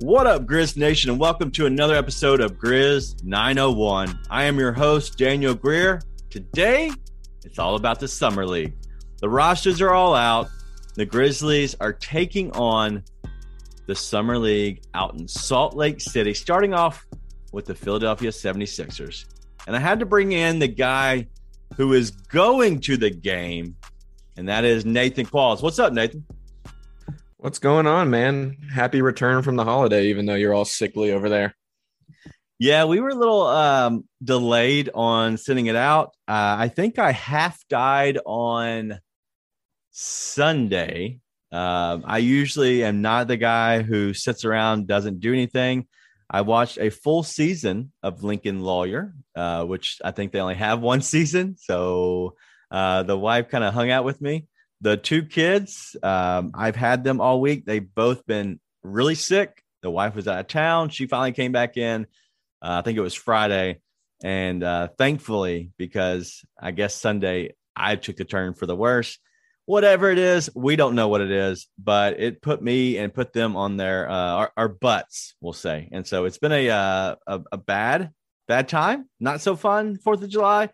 What up, Grizz Nation, and welcome to another episode of Grizz 901. I am your host, Daniel Greer. Today, it's all about the Summer League. The rosters are all out. The Grizzlies are taking on the Summer League out in Salt Lake City, starting off with the Philadelphia 76ers. And I had to bring in the guy who is going to the game, and that is Nathan Qualls. What's up, Nathan? What's going on, man? Happy return from the holiday, even though you're all sickly over there. Yeah, we were a little um, delayed on sending it out. Uh, I think I half died on Sunday um, I usually am not the guy who sits around, doesn't do anything. I watched a full season of Lincoln Lawyer, uh, which I think they only have one season. So uh, the wife kind of hung out with me. The two kids, um, I've had them all week. They've both been really sick. The wife was out of town. She finally came back in. Uh, I think it was Friday. And uh, thankfully, because I guess Sunday I took the turn for the worse whatever it is, we don't know what it is, but it put me and put them on their uh, our, our butts, we'll say. And so it's been a uh, a, a bad bad time, not so fun Fourth of July,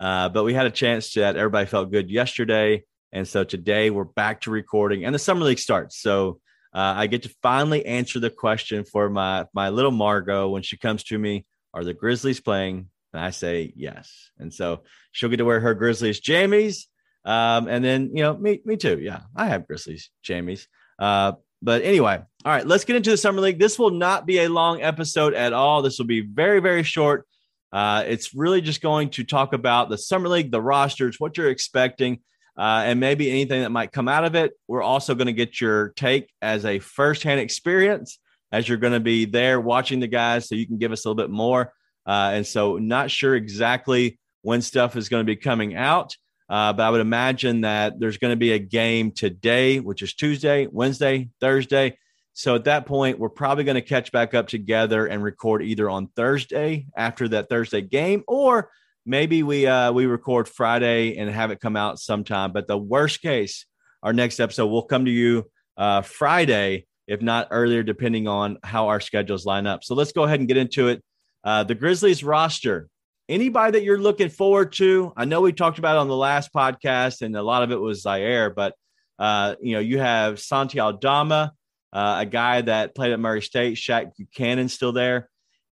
uh, but we had a chance that. Everybody felt good yesterday, and so today we're back to recording, and the summer league starts. So. Uh, I get to finally answer the question for my my little Margot when she comes to me. Are the Grizzlies playing? And I say yes. And so she'll get to wear her Grizzlies jammies um, and then, you know, me, me too. Yeah, I have Grizzlies, jammies. Uh, but anyway, all right, let's get into the summer league. This will not be a long episode at all. This will be very, very short. Uh, it's really just going to talk about the summer league, the rosters, what you're expecting, uh, and maybe anything that might come out of it. We're also going to get your take as a firsthand experience, as you're going to be there watching the guys, so you can give us a little bit more. Uh, and so, not sure exactly when stuff is going to be coming out. Uh, but I would imagine that there's going to be a game today, which is Tuesday, Wednesday, Thursday. So at that point, we're probably going to catch back up together and record either on Thursday after that Thursday game, or maybe we uh, we record Friday and have it come out sometime. But the worst case, our next episode will come to you uh, Friday, if not earlier, depending on how our schedules line up. So let's go ahead and get into it. Uh, the Grizzlies roster anybody that you're looking forward to? I know we talked about on the last podcast, and a lot of it was Ziaire, but uh, you know, you have Santi Aldama, uh, a guy that played at Murray State, Shaq Buchanan still there,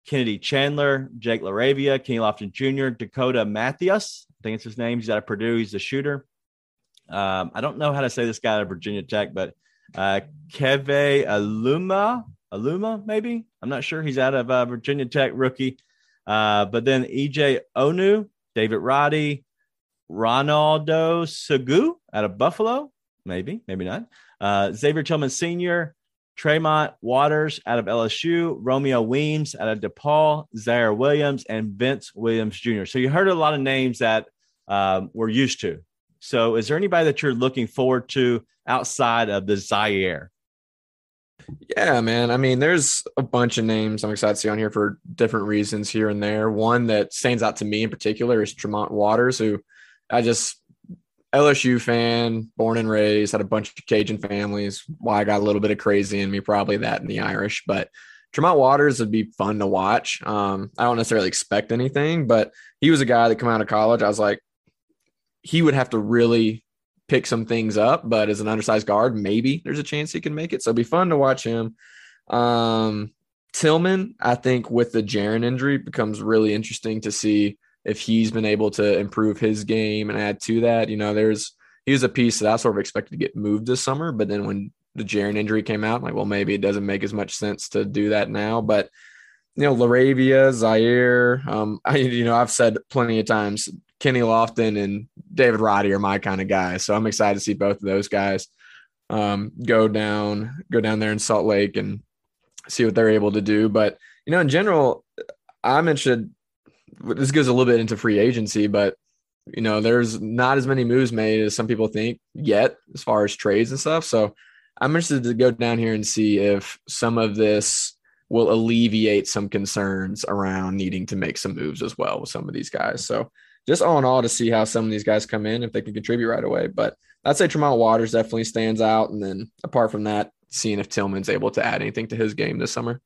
Kennedy Chandler, Jake LaRavia, Kenny Lofton Jr., Dakota Mathias, I think it's his name. He's out of Purdue. He's a shooter. Um, I don't know how to say this guy at Virginia Tech, but uh, Keve Aluma, Aluma, maybe. I'm not sure. He's out of uh, Virginia Tech, rookie. Uh, but then EJ Onu, David Roddy, Ronaldo Segu out of Buffalo, maybe, maybe not. Uh, Xavier Tillman Sr., Tremont Waters out of LSU, Romeo Weems out of DePaul, Ziaire Williams, and Vince Williams Jr. So you heard a lot of names that um, we're used to. So is there anybody that you're looking forward to outside of the Ziaire? Yeah, man. I mean, there's a bunch of names I'm excited to see on here for different reasons here and there. One that stands out to me in particular is Tremont Waters, who I just LSU fan, born and raised, had a bunch of Cajun families. Why I got a little bit of crazy in me, probably that and the Irish. But Tremont Waters would be fun to watch. Um, I don't necessarily expect anything, but he was a guy that come out of college. I was like, he would have to really pick some things up, but as an undersized guard, maybe there's a chance he can make it. So it'd be fun to watch him. Um, Tillman, I think with the Jaren injury becomes really interesting to see if he's been able to improve his game and add to that. You know, there's he was a piece that I sort of expected to get moved this summer, but then when the Jaren injury came out, I'm like, well, maybe it doesn't make as much sense to do that now. But you know, LaRavia, Ziaire, um, I, you know, I've said plenty of times, Kenny Lofton and David Roddy are my kind of guys. So I'm excited to see both of those guys um, go down, go down there in Salt Lake and see what they're able to do. But you know, in general, I'm interested. This goes a little bit into free agency, but you know, there's not as many moves made as some people think yet, as far as trades and stuff. So I'm interested to go down here and see if some of this will alleviate some concerns around needing to make some moves as well with some of these guys. So just all in all, to see how some of these guys come in if they can contribute right away. But I'd say Tremont Waters definitely stands out. And then apart from that, seeing if Tillman's able to add anything to his game this summer.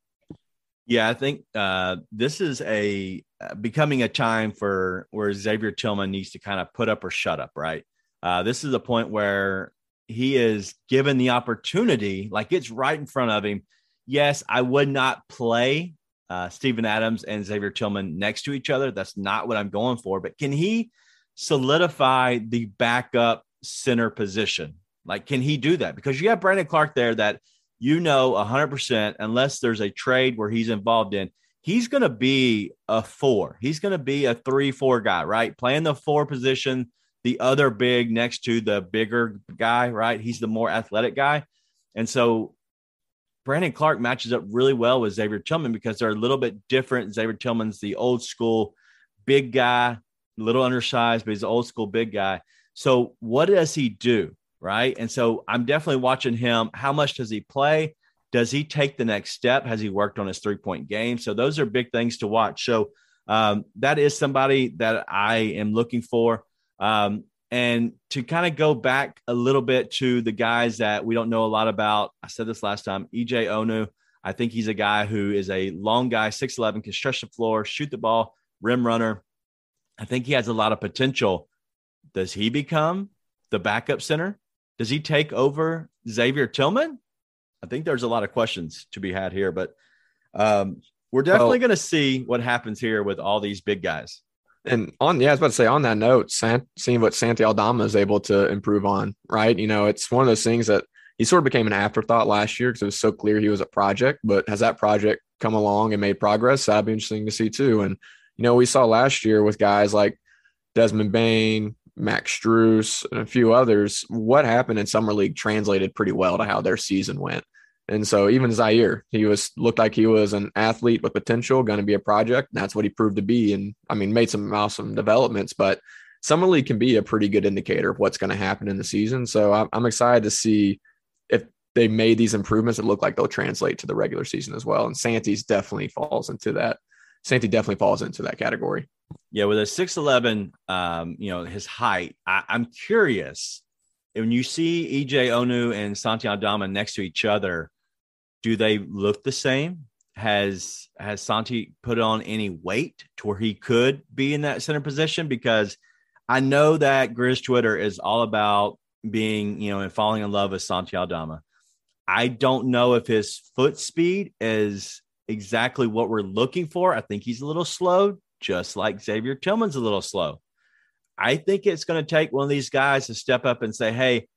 Yeah, I think uh, this is a uh, becoming a time for where Xavier Tillman needs to kind of put up or shut up, right? Uh, this is a point where he is given the opportunity, like it's right in front of him. Yes, I would not play uh, Steven Adams and Xavier Tillman next to each other. That's not what I'm going for. But can he solidify the backup center position? Like, can he do that? Because you have Brandon Clarke there that you know 100%, unless there's a trade where he's involved in, he's going to be a four. He's going to be a three, four guy, right? Playing the four position, the other big next to the bigger guy, right? He's the more athletic guy. And so Brandon Clarke matches up really well with Xavier Tillman because they're a little bit different. Xavier Tillman's the old school big guy, little undersized, but he's an old school big guy. So what does he do? Right. And so I'm definitely watching him. How much does he play? Does he take the next step? Has he worked on his three point game? So those are big things to watch. So um, that is somebody that I am looking for. Um, and to kind of go back a little bit to the guys that we don't know a lot about, I said this last time EJ Onu. I think he's a guy who is a long guy, 6'11, can stretch the floor, shoot the ball, rim runner. I think he has a lot of potential. Does he become the backup center? Does he take over Xavier Tillman? I think there's a lot of questions to be had here, but um, we're definitely going to see what happens here with all these big guys. And on, yeah, I was about to say on that note, Sant, seeing what Santi Aldama is able to improve on, right? You know, it's one of those things that he sort of became an afterthought last year because it was so clear he was a project. But has that project come along and made progress? That'd be interesting to see too. And you know, we saw last year with guys like Desmond Bane, Max Strus, and a few others. What happened in summer league translated pretty well to how their season went. And so even Ziaire, he was looked like he was an athlete with potential, going to be a project. And that's what he proved to be. And I mean, made some awesome developments, but summer league can be a pretty good indicator of what's going to happen in the season. So I'm, I'm excited to see if they made these improvements It look like they'll translate to the regular season as well. And Santi's definitely falls into that. Santi definitely falls into that category. Yeah, with a six eleven, um, you know his height. I, I'm curious when you see EJ Onu and Santi Aldama next to each other do they look the same? Has has Santi put on any weight to where he could be in that center position? Because I know that Grizz Twitter is all about being, you know, and falling in love with Santi Aldama. I don't know if his foot speed is exactly what we're looking for. I think he's a little slow, just like Xavier Tillman's a little slow. I think it's going to take one of these guys to step up and say, Hey,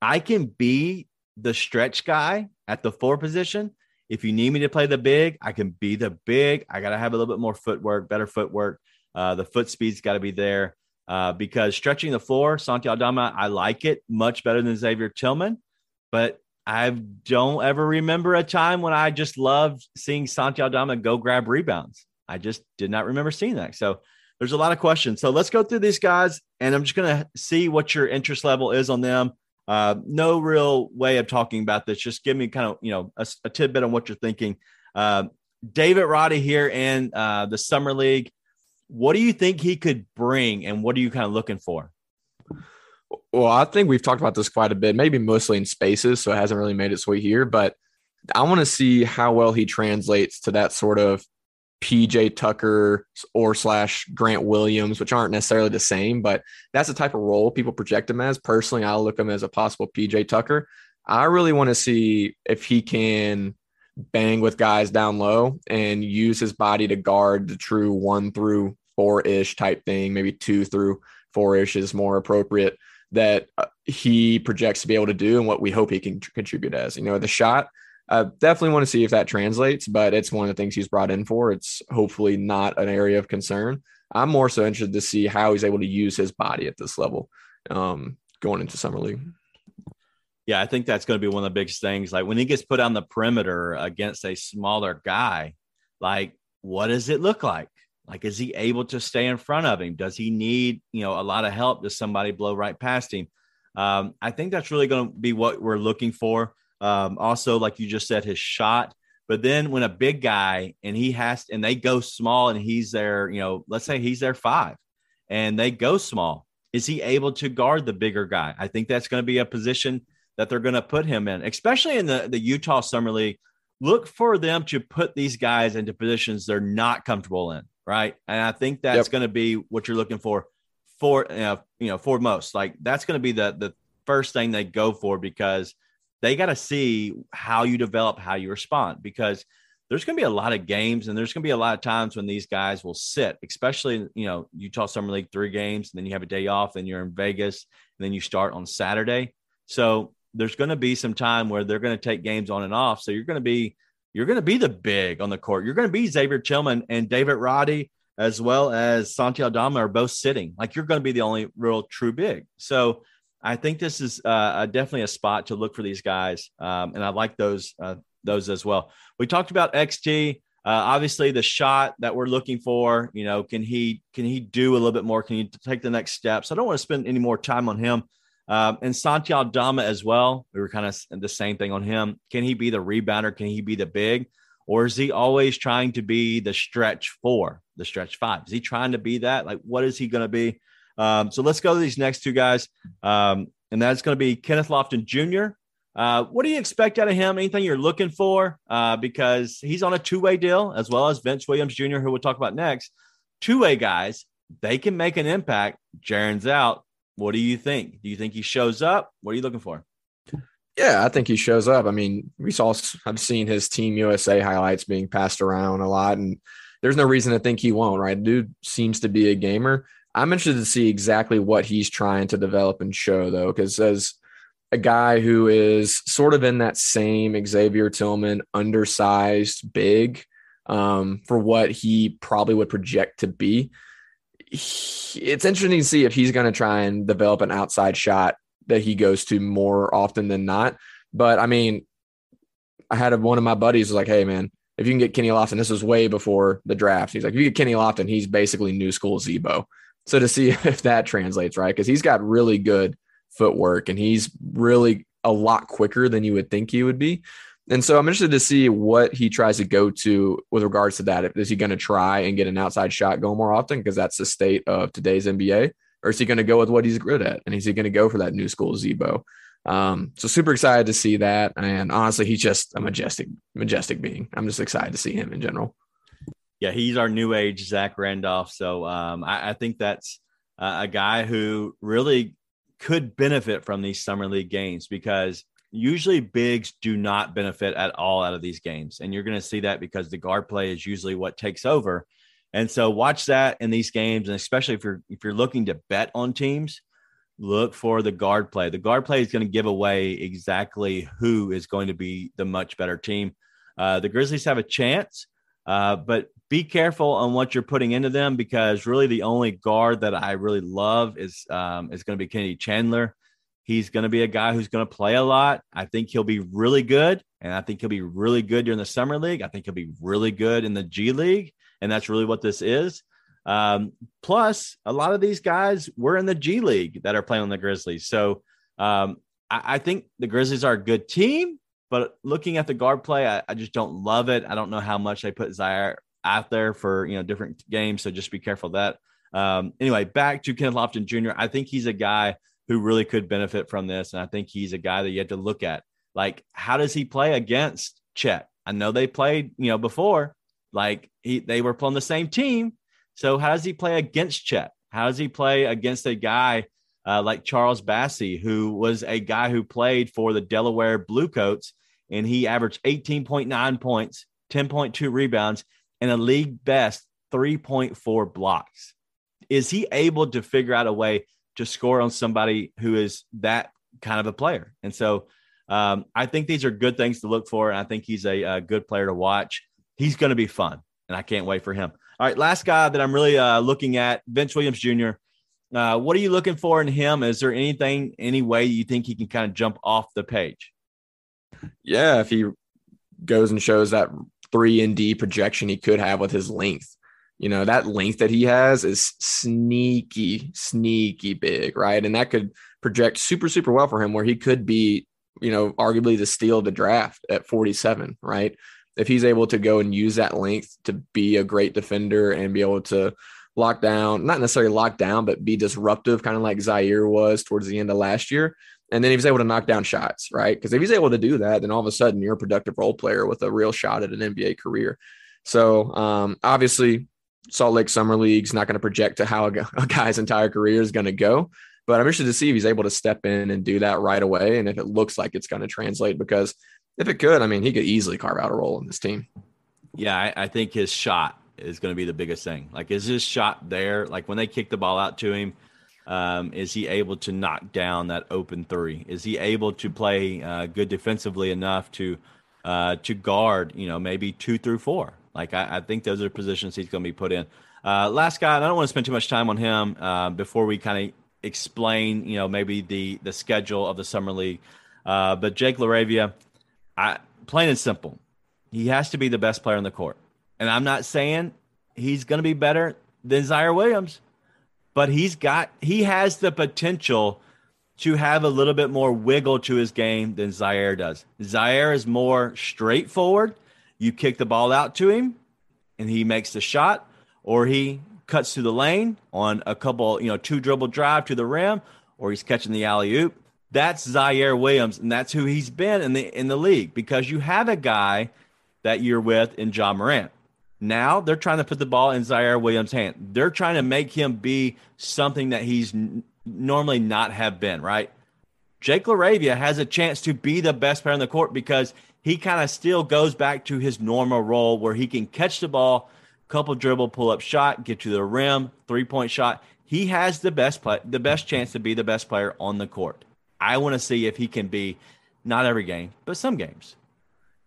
I can be the stretch guy at the four position. If you need me to play the big, I can be the big. I got to have a little bit more footwork, better footwork. Uh, the foot speed's got to be there uh, because stretching the floor, Santi Aldama, I like it much better than Xavier Tillman. But I don't ever remember a time when I just loved seeing Santi Aldama go grab rebounds. I just did not remember seeing that. So there's a lot of questions. So let's go through these guys, and I'm just going to see what your interest level is on them. Uh, no real way of talking about this. Just give me kind of, you know, a, a tidbit on what you're thinking. Uh, David Roddy here in uh, the summer league. What do you think he could bring, and what are you kind of looking for? Well, I think we've talked about this quite a bit, maybe mostly in spaces, so it hasn't really made its way here. But I want to see how well he translates to that sort of PJ Tucker or slash Grant Williams, which aren't necessarily the same, but that's the type of role people project him as. Personally, I look him as a possible PJ Tucker. I really want to see if he can bang with guys down low and use his body to guard the true one through four ish type thing, maybe two through four ish is more appropriate that uh, he projects to be able to do and what we hope he can contribute as. You know, the shot I definitely want to see if that translates, but it's one of the things he's brought in for. It's hopefully not an area of concern. I'm more so interested to see how he's able to use his body at this level um, going into summer league. Yeah, I think that's going to be one of the biggest things. Like when he gets put on the perimeter against a smaller guy, like what does it look like? Like, is he able to stay in front of him? Does he need, you know, a lot of help? Does somebody blow right past him? Um, I think that's really going to be what we're looking for. Um, also, like you just said, his shot. But then when a big guy and he has and they go small and he's there, you know, let's say he's there five and they go small, is he able to guard the bigger guy? I think that's going to be a position that they're going to put him in, especially in the, the Utah Summer League. Look for them to put these guys into positions they're not comfortable in, right? And I think that's yep. going to be what you're looking for for you know, you know for most. Like that's going to be the the first thing they go for because they got to see how you develop, how you respond because there's going to be a lot of games and there's going to be a lot of times when these guys will sit, especially, you know, Utah Summer League three games, and then you have a day off, then you're in Vegas, and then you start on Saturday. So there's going to be some time where they're going to take games on and off. So you're going to be, you're going to be the big on the court. You're going to be Xavier Tillman and David Roddy, as well as Santi Aldama are both sitting. Like you're going to be the only real true big. So I think this is uh, definitely a spot to look for these guys. Um, and I like those, uh, those as well. We talked about XT. Uh, obviously, the shot that we're looking for, you know, can he can he do a little bit more? Can he take the next steps? I don't want to spend any more time on him. Um, and Santi Dama as well. We were kind of the same thing on him. Can he be the rebounder? Can he be the big? Or is he always trying to be the stretch four, the stretch five? Is he trying to be that? Like, what is he going to be? Um, so let's go to these next two guys. Um, and that's going to be Kenneth Lofton Jr. Uh, what do you expect out of him? Anything you're looking for? Uh, because he's on a two way deal, as well as Vince Williams Jr., who we'll talk about next. Two way guys, they can make an impact. Jaren's out. What do you think? Do you think he shows up? What are you looking for? Yeah, I think he shows up. I mean, we saw, I've seen his Team USA highlights being passed around a lot, and there's no reason to think he won't, right? Dude seems to be a gamer. I'm interested to see exactly what he's trying to develop and show, though, because as a guy who is sort of in that same Xavier Tillman undersized big um, for what he probably would project to be. It's interesting to see if he's going to try and develop an outside shot that he goes to more often than not. But I mean, I had one of my buddies was like, "Hey, man, if you can get Kenny Lofton, this was way before the draft. He's like, if you get Kenny Lofton, he's basically new school Z-Bo. So to see if that translates right, because he's got really good footwork and he's really a lot quicker than you would think he would be. And so I'm interested to see what he tries to go to with regards to that. Is he going to try and get an outside shot go more often because that's the state of today's NBA? Or is he going to go with what he's good at? And is he going to go for that new school Z-Bo? Um, so super excited to see that. And honestly, he's just a majestic, majestic being. I'm just excited to see him in general. Yeah, he's our new age Zach Randolph. So um, I, I, think that's uh, a guy who really could benefit from these summer league games because usually bigs do not benefit at all out of these games. And you're going to see that because the guard play is usually what takes over. And so watch that in these games and especially if you're if you're looking to bet on teams look for the guard play. The guard play is going to give away exactly who is going to be the much better team. Uh, the grizzlies have a chance uh, but be careful on what you're putting into them because really the only guard that I really love is um, is going to be Kennedy Chandler. He's going to be a guy who's going to play a lot. I think he'll be really good, and I think he'll be really good during the summer league. I think he'll be really good in the G League, and that's really what this is. Um, plus, a lot of these guys were in the G League that are playing on the Grizzlies, so um, I, I think the Grizzlies are a good team. But looking at the guard play, I, I, just don't love it. I don't know how much they put Ziaire out there for you know different games. So just be careful of that. Um, anyway, back to Kenneth Lofton Jr. I think he's a guy who really could benefit from this, and I think he's a guy that you have to look at. Like, how does he play against Chet? I know they played, you know, before. Like he, they were playing the same team. So how does he play against Chet? How does he play against a guy uh, like Charles Bassey, who was a guy who played for the Delaware Bluecoats, and he averaged 18.9 points, 10.2 rebounds, and a league best 3.4 blocks. Is he able to figure out a way to score on somebody who is that kind of a player? And so um, I think these are good things to look for. And I think he's a, a good player to watch. He's going to be fun, and I can't wait for him. All right, last guy that I'm really uh, looking at, Vince Williams Jr. Uh, what are you looking for in him? Is there anything, any way you think he can kind of jump off the page? Yeah, if he goes and shows that three and D projection he could have with his length. You know, that length that he has is sneaky, sneaky big, right? And that could project super, super well for him where he could be, you know, arguably the steal of the draft at 47, right? If he's able to go and use that length to be a great defender and be able to lock down, not necessarily lock down, but be disruptive, kind of like Ziaire was towards the end of last year. And then he was able to knock down shots, right? Because if he's able to do that, then all of a sudden you're a productive role player with a real shot at an NBA career. So um, obviously, Salt Lake Summer League's not going to project to how a, guy's entire career is going to go. But I'm interested to see if he's able to step in and do that right away, and if it looks like it's going to translate. Because if it could, I mean, he could easily carve out a role in this team. Yeah, I, I think his shot is going to be the biggest thing. Like, is his shot there? Like when they kick the ball out to him, um, is he able to knock down that open three? Is he able to play uh, good defensively enough to uh, to guard? You know, maybe two through four. Like I, I think those are positions he's going to be put in. Uh, last guy, I don't want to spend too much time on him uh, before we kind of explain. You know, maybe the the schedule of the summer league. Uh, but Jake LaRavia, I plain and simple, he has to be the best player on the court. And I'm not saying he's going to be better than Ziaire Williams, but he's got he has the potential to have a little bit more wiggle to his game than Ziaire does. Ziaire is more straightforward. You kick the ball out to him and he makes the shot or he cuts to the lane on a couple, you know, two dribble drive to the rim or he's catching the alley oop. That's Ziaire Williams and that's who he's been in the in the league because you have a guy that you're with in Ja Morant. Now they're trying to put the ball in Ziaire Williams' hand. They're trying to make him be something that he's n- normally not have been, right? Jake LaRavia has a chance to be the best player on the court because he kind of still goes back to his normal role where he can catch the ball, couple dribble, pull up shot, get to the rim, three point shot. He has the best play, the best chance to be the best player on the court. I want to see if he can be not every game, but some games.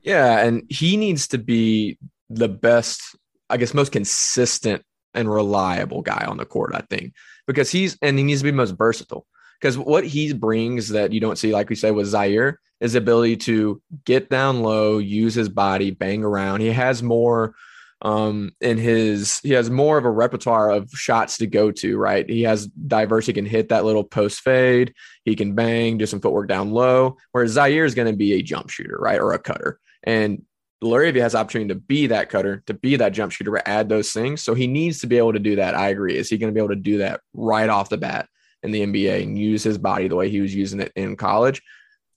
Yeah, and he needs to be the best, I guess, most consistent and reliable guy on the court, I think, because he's and he needs to be most versatile. Because what he brings that you don't see, like we say with Ziaire, is the ability to get down low, use his body, bang around. He has more um in his he has more of a repertoire of shots to go to right he has diverse he can hit that little post fade he can bang do some footwork down low whereas Ziaire is going to be a jump shooter right or a cutter and LaRavia has opportunity to be that cutter, to be that jump shooter, to add those things. So he needs to be able to do that. I agree. Is he going to be able to do that right off the bat in the NBA and use his body the way he was using it in college?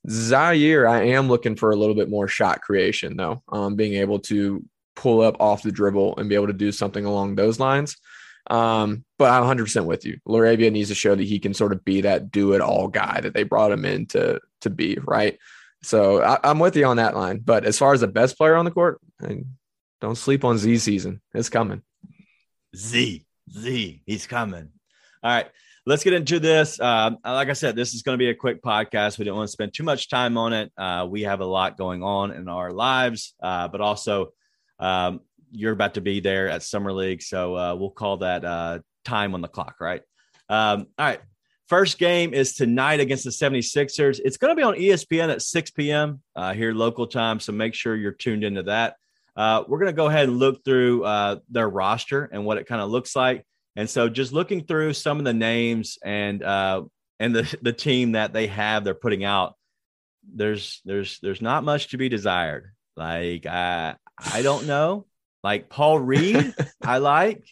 Ziaire, I am looking for a little bit more shot creation though, um, being able to pull up off the dribble and be able to do something along those lines. Um, but I'm 100% with you. LaRavia needs to show that he can sort of be that do it all guy that they brought him in to, to be, right? So I, am with you on that line. But as far as the best player on the court, I, don't sleep on Z season. It's coming. Z, Z, he's coming. All right, let's get into this. Uh, like I said, this is going to be a quick podcast. We don't want to spend too much time on it. Uh, we have a lot going on in our lives, uh, but also um, you're about to be there at Summer League. So uh, we'll call that uh, time on the clock, right? Um, all right. First game is tonight against the 76ers. It's going to be on ESPN at 6 p.m. Uh, here local time, so make sure you're tuned into that. Uh, we're going to go ahead and look through uh, their roster and what it kind of looks like. And so, just looking through some of the names and uh, and the the team that they have, they're putting out. There's there's there's not much to be desired. Like I I don't know. Like Paul Reed, I like.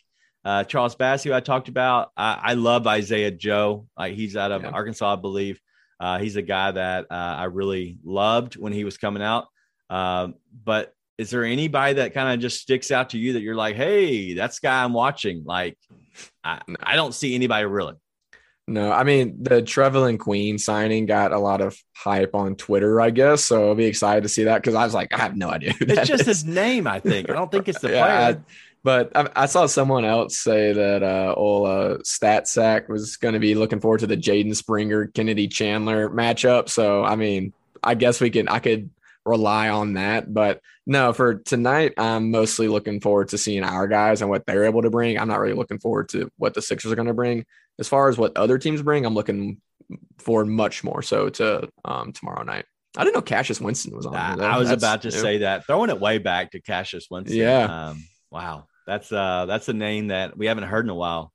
Uh, Charles Bassey, I talked about. I, I love Isaiah Joe. Like he's out of yeah. Arkansas, I believe. Uh, he's a guy that uh, I really loved when he was coming out. Um, but is there anybody that kind of just sticks out to you that you're like, hey, that's guy I'm watching? Like, I, I don't see anybody really. No, I mean the Trevelin Queen signing got a lot of hype on Twitter, I guess. So I'll be excited to see that because I was like, I have no idea. it's just is. his name, I think. I don't think it's the yeah, player. But I, I, saw someone else say that uh, old uh, Stat Sack was going to be looking forward to the Jaden Springer Kennedy Chandler matchup. So I mean, I guess we can I could rely on that. But no, for tonight, I'm mostly looking forward to seeing our guys and what they're able to bring. I'm not really looking forward to what the Sixers are going to bring. As far as what other teams bring, I'm looking forward much more so to um, tomorrow night I didn't know Cassius Winston was on. I. I was about to new. say that, throwing it way back to Cassius Winston. Yeah. Um, wow, that's uh that's a name that we haven't heard in a while.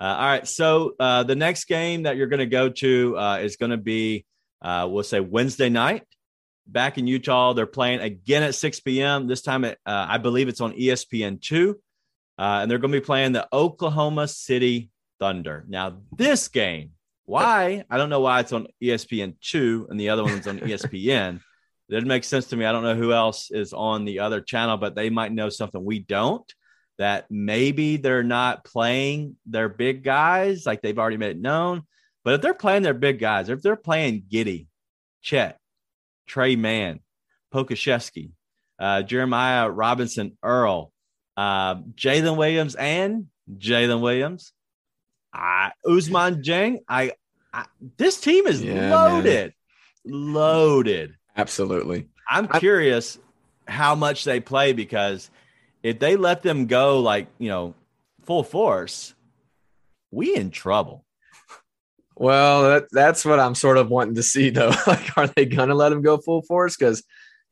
Uh, all right, so uh, the next game that you're going to go to uh, is going to be, uh, we'll say Wednesday night, back in Utah. They're playing again at 6 p.m. This time, at, uh, I believe it's on ESPN two, uh, and they're going to be playing the Oklahoma City Thunder. Now, this game, why I don't know why it's on ESPN two and the other one's on ESPN. It doesn't make sense to me. I don't know who else is on the other channel, but they might know something we don't. That maybe they're not playing their big guys like they've already made it known. But if they're playing their big guys, if they're playing Giddey, Chet, Tre Mann, Pokusevski, uh, Jeremiah Robinson Earl, uh, Jalen Williams, and Jalen Williams, I, Ousmane Dieng, I, I this team is Yeah, man. loaded, loaded. Absolutely. I'm I- curious how much they play because if they let them go like you know full force, we in trouble. Well, that, that's what I'm sort of wanting to see, though. like, are they to let him go full force? Because,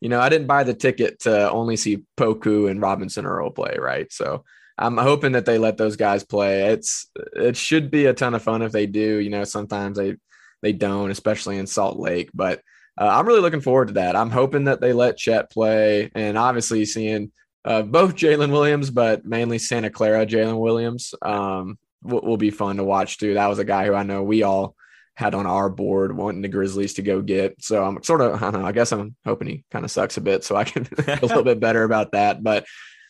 you know, I didn't buy the ticket to only see Poku and Robinson Earl play, right? So I'm hoping that they let those guys play. It's it should be a ton of fun if they do. You know, sometimes they they don't, especially in Salt Lake. But uh, I'm really looking forward to that. I'm hoping that they let Chet play, and obviously seeing uh, both Jalen Williams, but mainly Santa Clara Jalen Williams. Um, will, will be fun to watch too. That was a guy who I know we all had on our board wanting the Grizzlies to go get. So I'm sort of, I know, I guess I'm hoping he kind of sucks a bit so I can a little bit better about that. But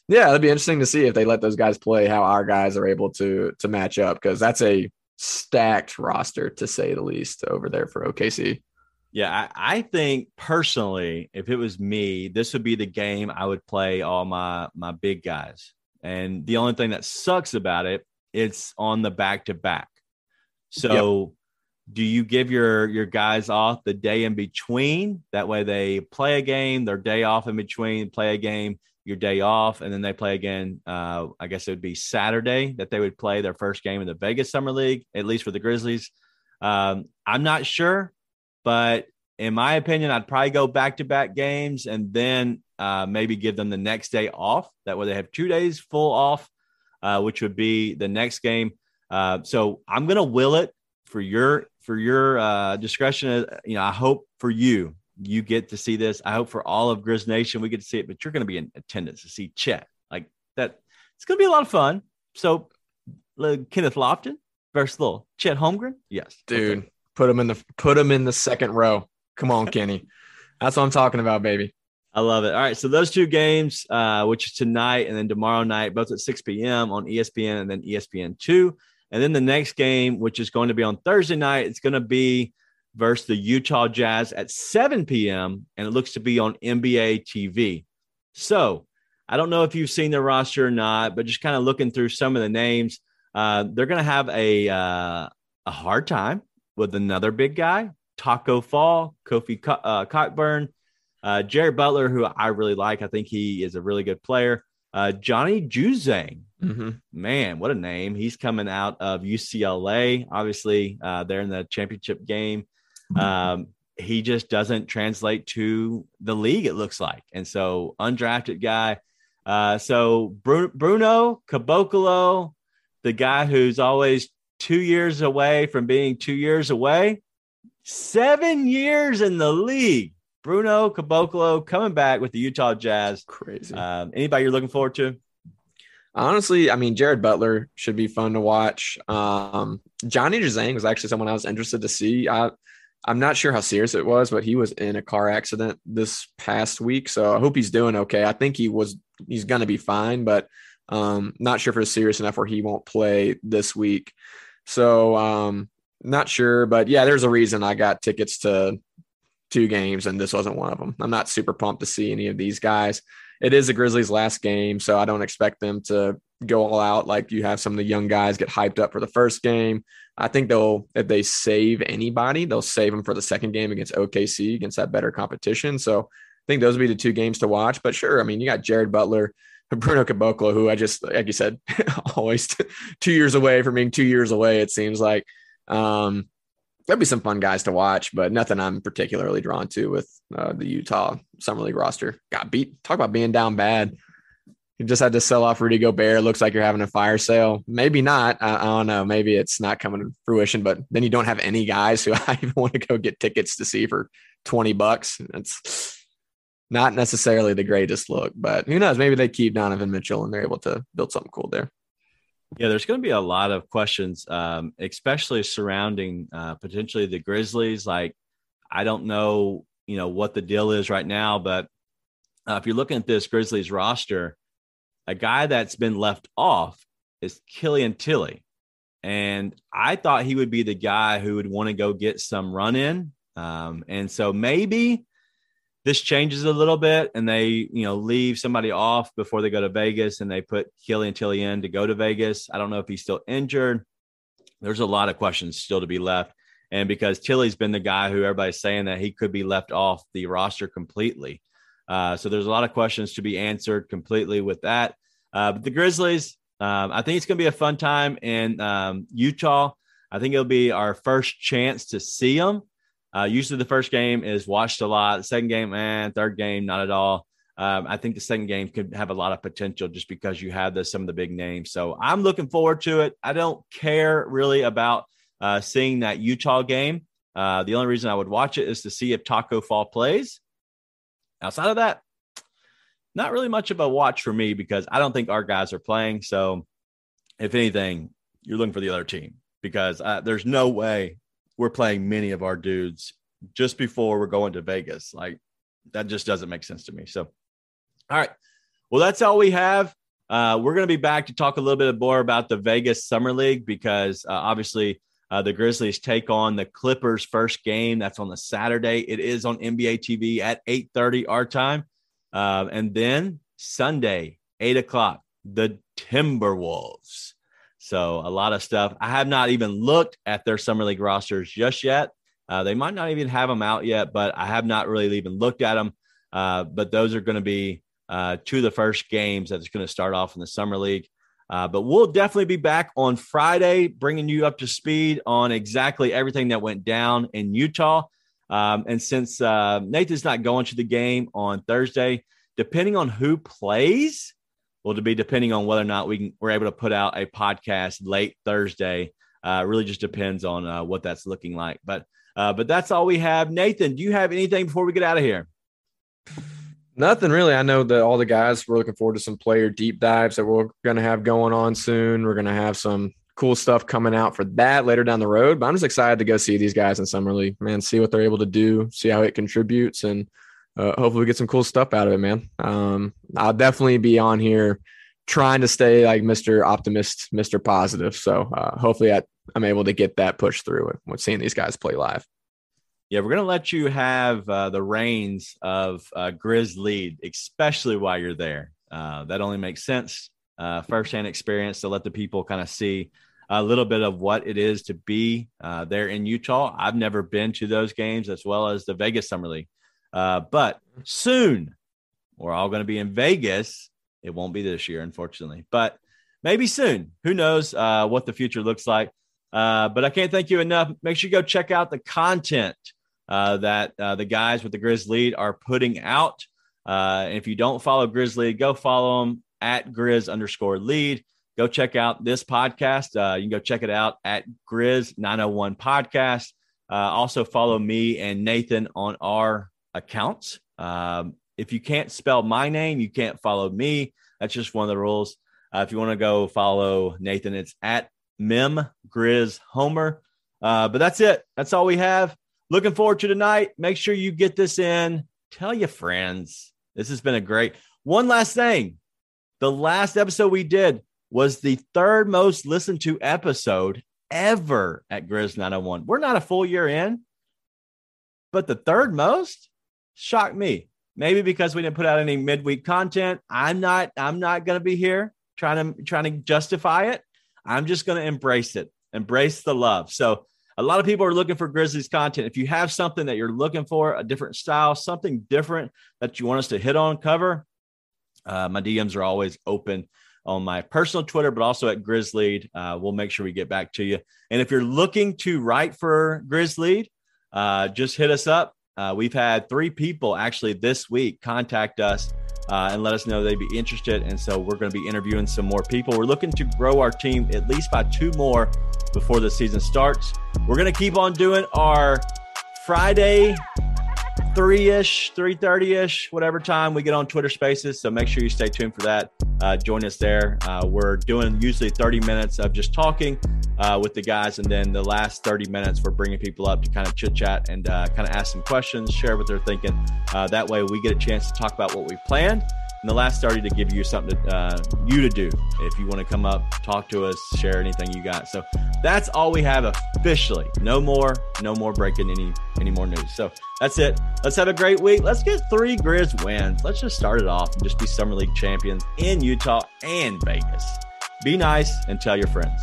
yeah, it'd be interesting to see if they let those guys play, how our guys are able to to match up because that's a stacked roster to say the least over there for OKC. Yeah, I, I think personally, if it was me, this would be the game I would play all my my big guys. And the only thing that sucks about it, it's on the back to back. So do you give your your guys off the day in between? That way they play a game, their day off in between, play a game, your day off, and then they play again. Uh, I guess it would be Saturday that they would play their first game in the Vegas Summer League, at least for the Grizzlies. Um, I'm not sure, but in my opinion, I'd probably go back to back games and then uh, maybe give them the next day off. That way they have two days full off, uh, which would be the next game. Uh, so I'm gonna will it for your for your uh, discretion. You know, I hope for you you get to see this. I hope for all of Grizz Nation we get to see it, but you're going to be in attendance to see Chet like that. It's going to be a lot of fun. So uh, Kenneth Lofton versus little Chet Holmgren, yes, Dude, Okay. Put him in the put him in the second row. Come on, Kenny. That's what I'm talking about, baby. I love it. All right, so those two games, uh, which is tonight and then tomorrow night, both at 6 p.m. on ESPN and then ESPN two, and then the next game, which is going to be on Thursday night, it's going to be versus the Utah Jazz at 7 p.m. and it looks to be on NBA TV. So I don't know if you've seen the roster or not, but just kind of looking through some of the names, uh, they're going to have a uh, a hard time with another big guy, Taco Fall, Kofi Co- uh, Cockburn, uh, Jared Butler, who I really like. I think he is a really good player. Uh, Johnny Juzang, Mm-hmm. man, what a name. He's coming out of UCLA. Obviously, uh, they're in the championship game. Um, he just doesn't translate to the league, it looks like. And so, undrafted guy. Uh, so, Bru- Bruno Caboclo, the guy who's always two years away from being two years away, seven years in the league. Bruno Caboclo coming back with the Utah Jazz. Crazy. Um, anybody you're looking forward to? Honestly, I mean, Jared Butler should be fun to watch. Um, Johnny Juzang was actually someone I was interested to see. I, I'm not sure how serious it was, but he was in a car accident this past week, so I hope he's doing okay. I think he was he's going to be fine, but um, not sure if it's serious enough where he won't play this week. So um, not sure, but yeah, there's a reason I got tickets to two games, and this wasn't one of them. I'm not super pumped to see any of these guys it is the Grizzlies' last game, so I don't expect them to go all out like you have some of the young guys get hyped up for the first game. I think they'll, if they save anybody, they'll save them for the second game against OKC against that better competition. So I think those would be the two games to watch. But sure, I mean, you got Jared Butler, Bruno Caboclo, who I just, like you said, always two years away from being two years away, it seems like. Um, there'd be some fun guys to watch, but nothing I'm particularly drawn to with uh, the Utah Summer League roster. Got beat. Talk about being down bad. You just had to sell off Rudy Gobert. Looks like you're having a fire sale. Maybe not. I, I don't know. Maybe it's not coming to fruition, but then you don't have any guys who I even want to go get tickets to see for 20 bucks. It's not necessarily the greatest look, but who knows? Maybe they keep Donovan Mitchell and they're able to build something cool there. Yeah, there's going to be a lot of questions, um, especially surrounding uh, potentially the Grizzlies. Like, I don't know, you know, what the deal is right now, but uh, if you're looking at this Grizzlies roster, a guy that's been left off is Killian Tilly. And I thought he would be the guy who would want to go get some run in. Um, and so maybe this changes a little bit and they, you know, leave somebody off before they go to Vegas and they put Killian tilly in to go to Vegas. I don't know if he's still injured. There's a lot of questions still to be left. And because tilly's been the guy who everybody's saying that he could be left off the roster completely. Uh, so there's a lot of questions to be answered completely with that. Uh, but the Grizzlies, um, I think it's going to be a fun time in um, Utah. I think it'll be our first chance to see them. Uh, usually the first game is watched a lot. Second game, and third game, not at all. Um, I think the second game could have a lot of potential just because you have the, some of the big names. So I'm looking forward to it. I don't care really about uh, seeing that Utah game. Uh, the only reason I would watch it is to see if Taco Fall plays. Outside of that, not really much of a watch for me because I don't think our guys are playing. So if anything, you're looking for the other team because uh, there's no way we're playing many of our dudes just before we're going to Vegas. Like that just doesn't make sense to me. So, all right. Well, that's all we have. Uh, we're going to be back to talk a little bit more about the Vegas Summer League because uh, obviously uh, the Grizzlies take on the Clippers first game. That's on the Saturday. It is on NBA TV at 8:30 our time, uh, and then Sunday 8 o'clock the Timberwolves so a lot of stuff. I have not even looked at their summer league rosters just yet. Uh, they might not even have them out yet, but I have not really even looked at them. Uh, but those are going to be uh, two of the first games that's going to start off in the summer league. Uh, but we'll definitely be back on Friday, bringing you up to speed on exactly everything that went down in Utah. Um, and since uh, Nathan's not going to the game on Thursday, depending on who plays, well, to be depending on whether or not we can, we're able to put out a podcast late Thursday. Uh, really just depends on uh, what that's looking like. But uh, but that's all we have. Nathan, do you have anything before we get out of here? Nothing really. I know that all the guys we're looking forward to some player deep dives that we're going to have going on soon. We're going to have some cool stuff coming out for that later down the road. But I'm just excited to go see these guys in summer league, man. See what they're able to do, see how it contributes, and uh, hopefully we get some cool stuff out of it, man. Um, I'll definitely be on here trying to stay like Mr. Optimist, Mr. Positive. So uh, hopefully I, am able to get that pushed through with seeing these guys play live. Yeah, we're gonna let you have uh, the reins of uh, Grizz lead, especially while you're there. Uh, that only makes sense. Uh, firsthand experience to let the people kind of see a little bit of what it is to be uh, there in Utah. I've never been to those games as well as the Vegas Summer League. Uh, but soon, we're all going to be in Vegas. It won't be this year, unfortunately, but maybe soon. Who knows uh, what the future looks like? Uh, but I can't thank you enough. Make sure you go check out the content uh, that uh, the guys with the Grizz Lead are putting out. Uh, if you don't follow Grizz Lead, go follow them at Grizz underscore lead. Go check out this podcast. Uh, you can go check it out at Grizz 901 podcast. also follow me and Nathan on our accounts. Um, if you can't spell my name, you can't follow me. That's just one of the rules. Uh, if you want to go follow Nathan, it's at Mem Grizz Homer. Uh, but that's it. That's all we have. Looking forward to tonight. Make sure you get this in. Tell your friends. This has been a great one. Last thing the last episode we did was the third most listened to episode ever at Grizz 901. We're not a full year in, but the third most shocked me. Maybe because we didn't put out any midweek content. I'm not I'm not going to be here trying to trying to justify it. I'm just going to embrace it. Embrace the love. So a lot of people are looking for Grizzlies content. If you have something that you're looking for, a different style, something different that you want us to hit on cover, uh, my DMs are always open on my personal Twitter, but also at Grizzlead. Uh, we'll make sure we get back to you. And if you're looking to write for Grizzlead, uh, just hit us up. Uh, we've had three people actually this week contact us uh, and let us know they'd be interested. And so we're going to be interviewing some more people. We're looking to grow our team at least by two more before the season starts. We're going to keep on doing our Friday three ish, three thirty ish, whatever time we get on Twitter Spaces. So make sure you stay tuned for that. Uh, join us there. Uh, we're doing usually thirty minutes of just talking uh, with the guys, and then the last thirty minutes we're bringing people up to kind of chit chat and uh, kind of ask some questions, share what they're thinking. Uh, that way, we get a chance to talk about what we planned And the last 30 to give you something to, uh, you to do if you want to come up talk to us share anything you got so that's all we have officially no more no more breaking any any more news so that's it. Let's have a great week. Let's get three grizz wins. Let's just start it off and just be summer league champions in utah and vegas. Be nice and tell your friends